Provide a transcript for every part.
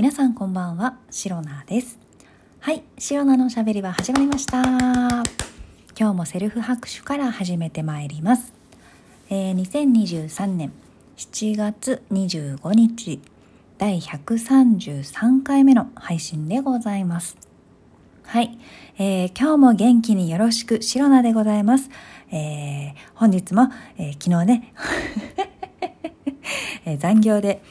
皆さんこんばんは、シロナです。はい、シロナのしゃべりは始まりました。今日もセルフ拍手から始めてまいります。えー2023年7月25日、第133回目の配信でございます。はい、えー今日も元気によろしく、シロナでございます。えー本日も、えー昨日ね、え残業で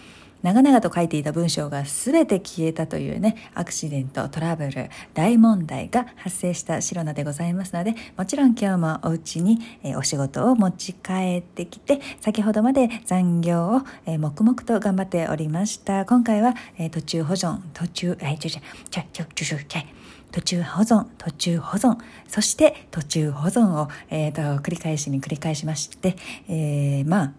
長々と書いていた文章が全て消えたというねアクシデントトラブル大問題が発生したシロナでございますのでもちろん今日もお家に、お仕事を持ち帰ってきて先ほどまで残業を、黙々と頑張っておりました。今回は、途中保存途中えちょちょちょちょちょちょ途中保存途中保存そして途中保存を、えーと繰り返しに繰り返しまして、えーまあ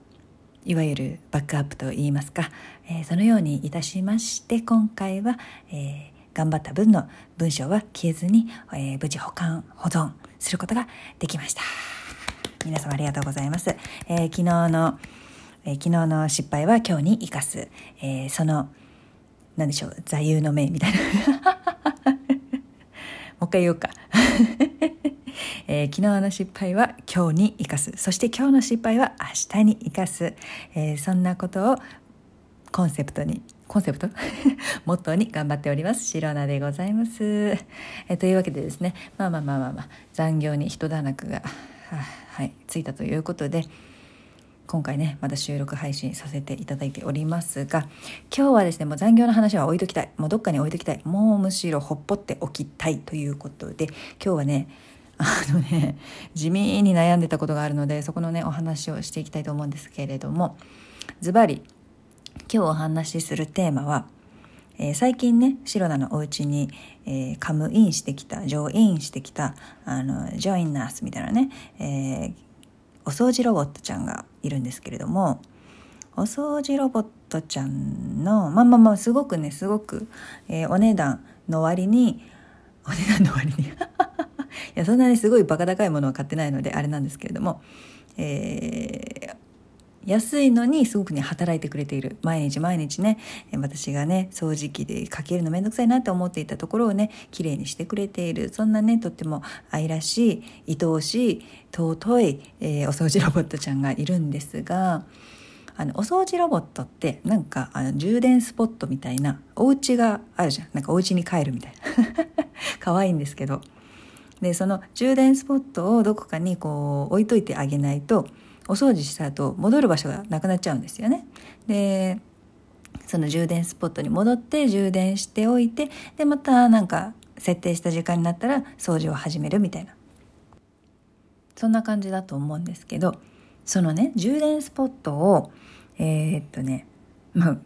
いわゆるバックアップといいますか、えーそのようにいたしまして今回は、えー頑張った分の文章は消えずに、えー無事保管保存することができました。皆様ありがとうございます、えー昨日の、えー昨日の失敗は今日に生かす、えーその何でしょう座右の銘みたいな。もう一回言おうか。えー昨日の失敗は今日に生かす。そして今日の失敗は明日に生かす、えーそんなことをコンセプトにコンセプト？モットーに頑張っております。シロナでございます、えというわけでですねまあまあまあまあまあ残業に一段落がはいついたということで今回ねまた収録配信させていただいておりますが今日はですねもう残業の話は置いときたい。もうどっかに置いときたい。もうむしろほっぽっておきたいということで今日はねあのね地味に悩んでたことがあるのでそこのねお話をしていきたいと思うんですけれどもズバリ今日お話しするテーマは、え最近ねシロナのお家に、えーカムインしてきたジョインしてきたあのジョインナースみたいなね、えーお掃除ロボットちゃんがいるんですけれどもお掃除ロボットちゃんのまあまあまあすごくねすごく、えーお値段の割にお値段の割にやそんなにすごいバカ高いものは買ってないのであれなんですけれども、えー安いのにすごくね働いてくれている。毎日毎日ね私がね掃除機でかけるのめんどくさいなって思っていたところをね綺麗にしてくれている。そんなねとっても愛らしい愛おしい尊い、えーお掃除ロボットちゃんがいるんですがあのお掃除ロボットってなんかあの充電スポットみたいなお家があるじゃん。なんかお家に帰るみたいな。可愛いんですけど。でその充電スポットをどこかにこう置いといてあげないとお掃除した後戻る場所がなくなっちゃうんですよね。でその充電スポットに戻って充電しておいてでまたなんか設定した時間になったら掃除を始めるみたいなそんな感じだと思うんですけどそのね充電スポットをえーっとね、まあ、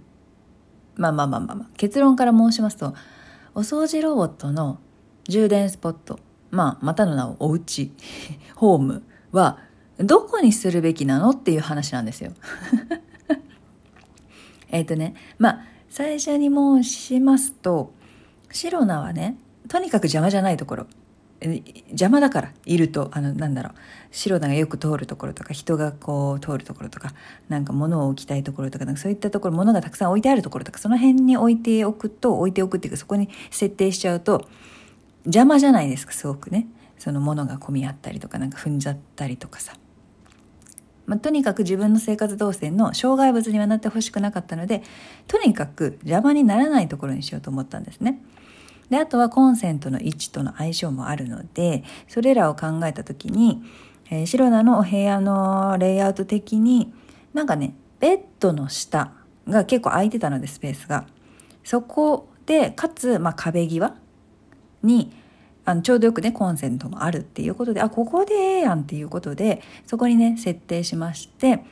まあまあまあまあま結論から申しますとお掃除ロボットの充電スポットまあまたの名をお家 ホームはどこにするべきなのっていう話なんですよ。えっとねまあ最初に申しますとシロナはねとにかく邪魔じゃないところ邪魔だからいるとあのなんだろう白田がよく通るところとか人がこう通るところとかなんか物を置きたいところとかなんかそういったところ物がたくさん置いてあるところとかその辺に置いておくと置いておくっていうかそこに設定しちゃうと邪魔じゃないですかすごくね。その物が混み合ったりとかなんか踏んじゃったりとかさ、まあ、とにかく自分の生活動線の障害物にはなってほしくなかったのでとにかく邪魔にならないところにしようと思ったんですね。であとはコンセントの位置との相性もあるのでそれらを考えた時に、えー、シロナのお部屋のレイアウト的になんかねベッドの下が結構空いてたのでスペースが。そこでかつ、まあ、壁際にあのちょうどよくねコンセントもあるっていうことであここでええやんっていうことでそこにね設定しまして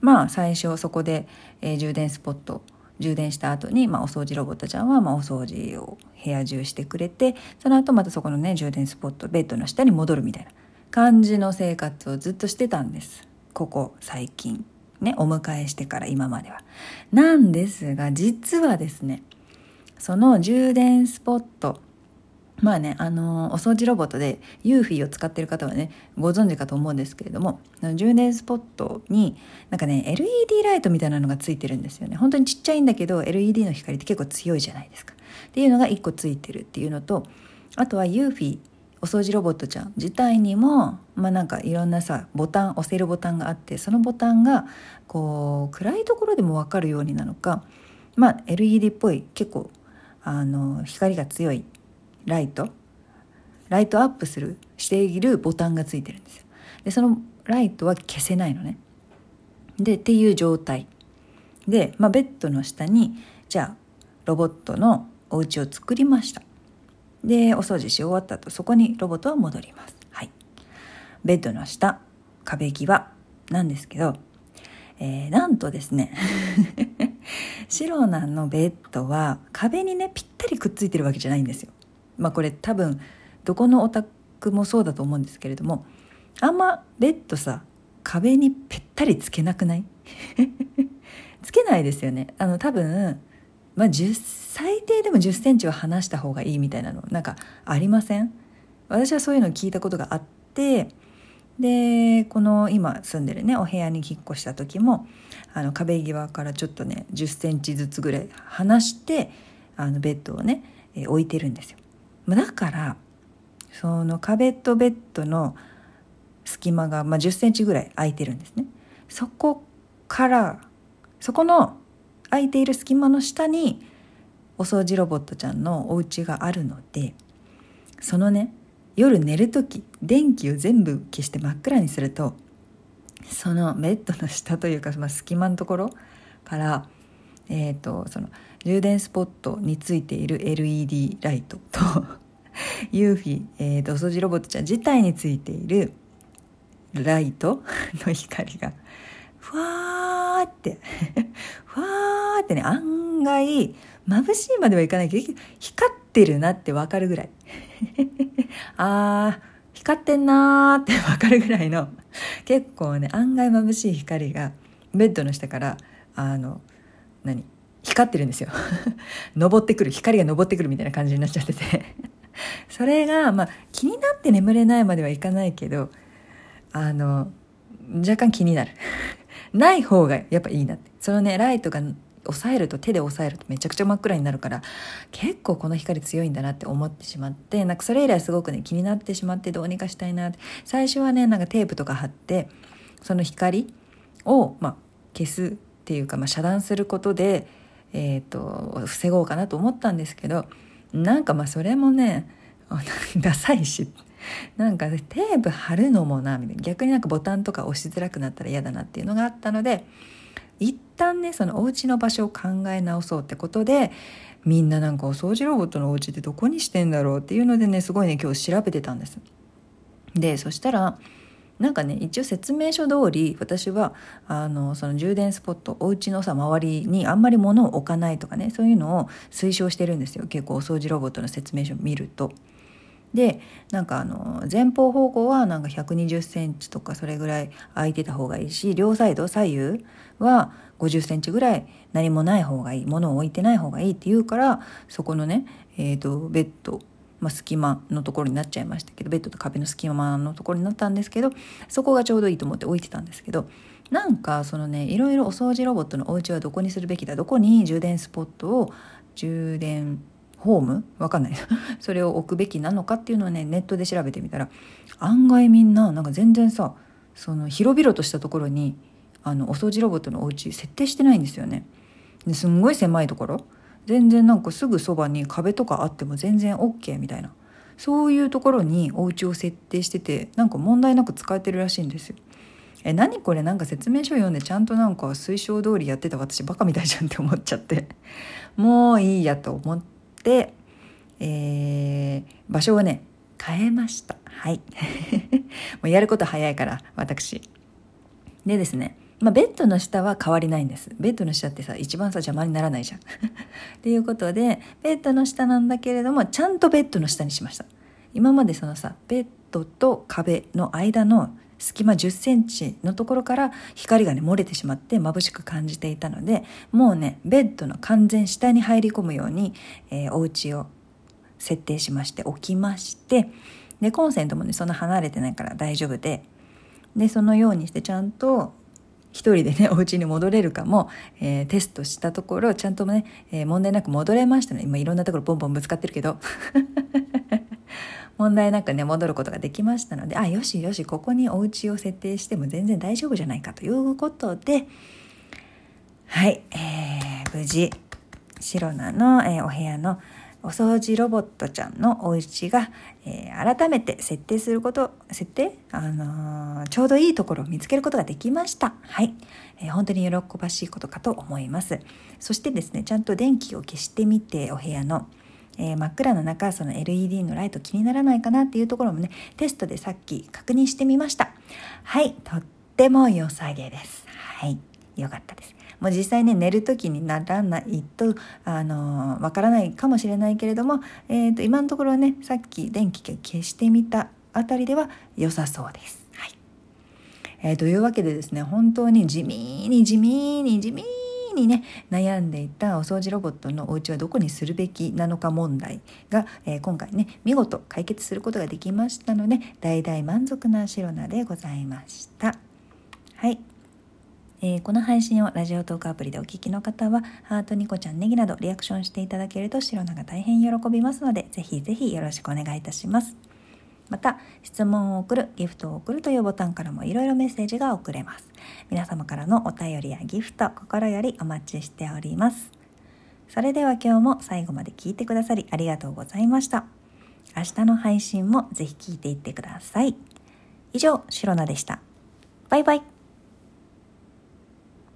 まあ最初そこで、えー充電スポット充電した後に、まあ、お掃除ロボットちゃんは、まあ、お掃除を部屋中してくれてその後またそこのね充電スポットベッドの下に戻るみたいな感じの生活をずっとしてたんですここ最近ねお迎えしてから今までは。なんですが実はですねその充電スポットまあね、あのー、お掃除ロボットでユーフィーを使ってる方はねご存知かと思うんですけれども充電スポットになんかね LED ライトみたいなのがついてるんですよね。本当にちっちゃいんだけど LED の光って結構強いじゃないですか。っていうのが1個ついてるっていうのとあとはユーフィーお掃除ロボットちゃん自体にもまあなんかいろんなさボタン押せるボタンがあってそのボタンがこう暗いところでも分かるようになのかまあ LED っぽい結構あの光が強いライト？ライトアップするしているボタンがついてるんですよ。でそのライトは消せないのね。でっていう状態。で、まあ、ベッドの下にじゃあロボットのお家を作りました。でお掃除し終わった後そこにロボットは戻ります。はい。ベッドの下壁際なんですけど、えー、なんとですね シロナのベッドは壁にねぴったりくっついてるわけじゃないんですよ。まあこれ多分どこのお宅もそうだと思うんですけれどもあんまベッドさ壁にぺったりつけなくない？つけないですよね。あの多分、まあ、10最低でも1 0センチは離した方がいいみたいなのなんかありません？私はそういうのを聞いたことがあってでこの今住んでるねお部屋に引っ越した時もあの壁際からちょっとね1 0センチずつぐらい離してあのベッドをね、え置いてるんですよ。だからその壁とベッドの隙間が、まあ、1 0ンチぐらい空いてるんですね。そこからそこの空いている隙間の下にお掃除ロボットちゃんのお家があるのでそのね夜寝る時電気を全部消して真っ暗にするとそのベッドの下というか、まあ、隙間のところから、えーと、その充電スポットについている LED ライトと ユーフィ、えーと、お掃除ロボットちゃん自体についているライト の光がふわーって ふわーってね案外眩しいまではいかないけど光ってるなってわかるぐらい。あー光ってんなーってわかるぐらいの結構ね案外眩しい光がベッドの下からあの何？光ってるんですよ。昇ってくる。光が昇ってくるみたいな感じになっちゃってて。それがまあ気になって眠れないまではいかないけどあの若干気になる。ない方がやっぱいいなって。そのねライトが押さえると手で押さえるとめちゃくちゃ真っ暗になるから結構この光強いんだなって思ってしまってなんかそれ以来すごくね気になってしまってどうにかしたいなって。最初はねなんかテープとか貼ってその光を、まあ、消すっていうか、まあ、遮断することで、えーと、防ごうかなと思ったんですけどなんかまあそれもねダサいしなんか、テープ貼るのもなみたいな逆になんかボタンとか押しづらくなったら嫌だなっていうのがあったので一旦ねそのお家の場所を考え直そうってことでみんななんかお掃除ロボットのお家ってどこにしてんだろうっていうのでねすごいね今日調べてたんです。でそしたらなんかね一応説明書通り私はあのその充電スポットお家のさ周りにあんまり物を置かないとかねそういうのを推奨してるんですよ結構お掃除ロボットの説明書見ると。でなんかあの前方方向はなんか120センチとかそれぐらい空いてた方がいいし両サイド左右は50センチぐらい何もない方がいい物を置いてない方がいいって言うからそこのね、えーと、ベッド、まあ、隙間のところになっちゃいましたけどベッドと壁の隙間のところになったんですけどそこがちょうどいいと思って置いてたんですけどなんかそのねいろいろお掃除ロボットのお家はどこにするべきだどこに充電スポットを充電ホーム？わかんない。それを置くべきなのかっていうのをねネットで調べてみたら案外みんななんか全然さその広々としたところにあのお掃除ロボットのお家設定してないんですよね。ですんごい狭いところ。全然なんかすぐそばに壁とかあっても全然 OK みたいなそういうところにお家を設定しててなんか問題なく使えてるらしいんですよ。え何これ？なんか説明書読んでちゃんとなんか推奨通りやってた私バカみたいじゃんって思っちゃって もういいやと思って、えー、場所をね変えましたはい もうやること早いから私でですねまあ、ベッドの下は変わりないんです。ベッドの下ってさ、一番さ、邪魔にならないじゃん。っていうことで、ベッドの下なんだけれども、ちゃんとベッドの下にしました。今までそのさ、ベッドと壁の間の隙間10センチのところから光がね、漏れてしまって眩しく感じていたので、もうね、ベッドの完全下に入り込むように、えー、お家を設定しまして置きましてでコンセントもねそんな離れてないから大丈夫ででそのようにしてちゃんと一人でね お家に戻れるかも、えー、テストしたところちゃんとね、えー、問題なく戻れましたね。今いろんなところボンボンぶつかってるけど。問題なくね戻ることができましたのであよしよしここにお家を設定しても全然大丈夫じゃないかということで。はい、えー、無事シロナの、えー、お部屋のお掃除ロボットちゃんのお家が、えー、改めて設定すること、設定？あのー、ちょうどいいところを見つけることができました。はい、えー、本当に喜ばしいことかと思います。そしてですね、ちゃんと電気を消してみて、お部屋の、え真っ暗の中、その LED のライト気にならないかなっていうところもね、テストでさっき確認してみました。はい、とっても良さげです。はい、良かったです。もう実際ね寝る時にならないとあのわからないかもしれないけれども、えーと、今のところねさっき電気消してみたあたりでは良さそうです。はいえー、というわけでですね本当に地味に地味に地味にね悩んでいたお掃除ロボットのお家はどこにするべきなのか問題が、えー、今回ね見事解決することができましたので大々満足なシロナでございました。はいえー、この配信をラジオトークアプリでお聞きの方は、ハート、ニコちゃん、ネギなどリアクションしていただけると、白菜が大変喜びますので、ぜひぜひよろしくお願いいたします。また、質問を送る、ギフトを送るというボタンからもいろいろメッセージが送れます。皆様からのお便りやギフト、心よりお待ちしております。それでは今日も最後まで聞いてくださりありがとうございました。明日の配信もぜひ聞いていってください。以上、シロナでした。バイバイ。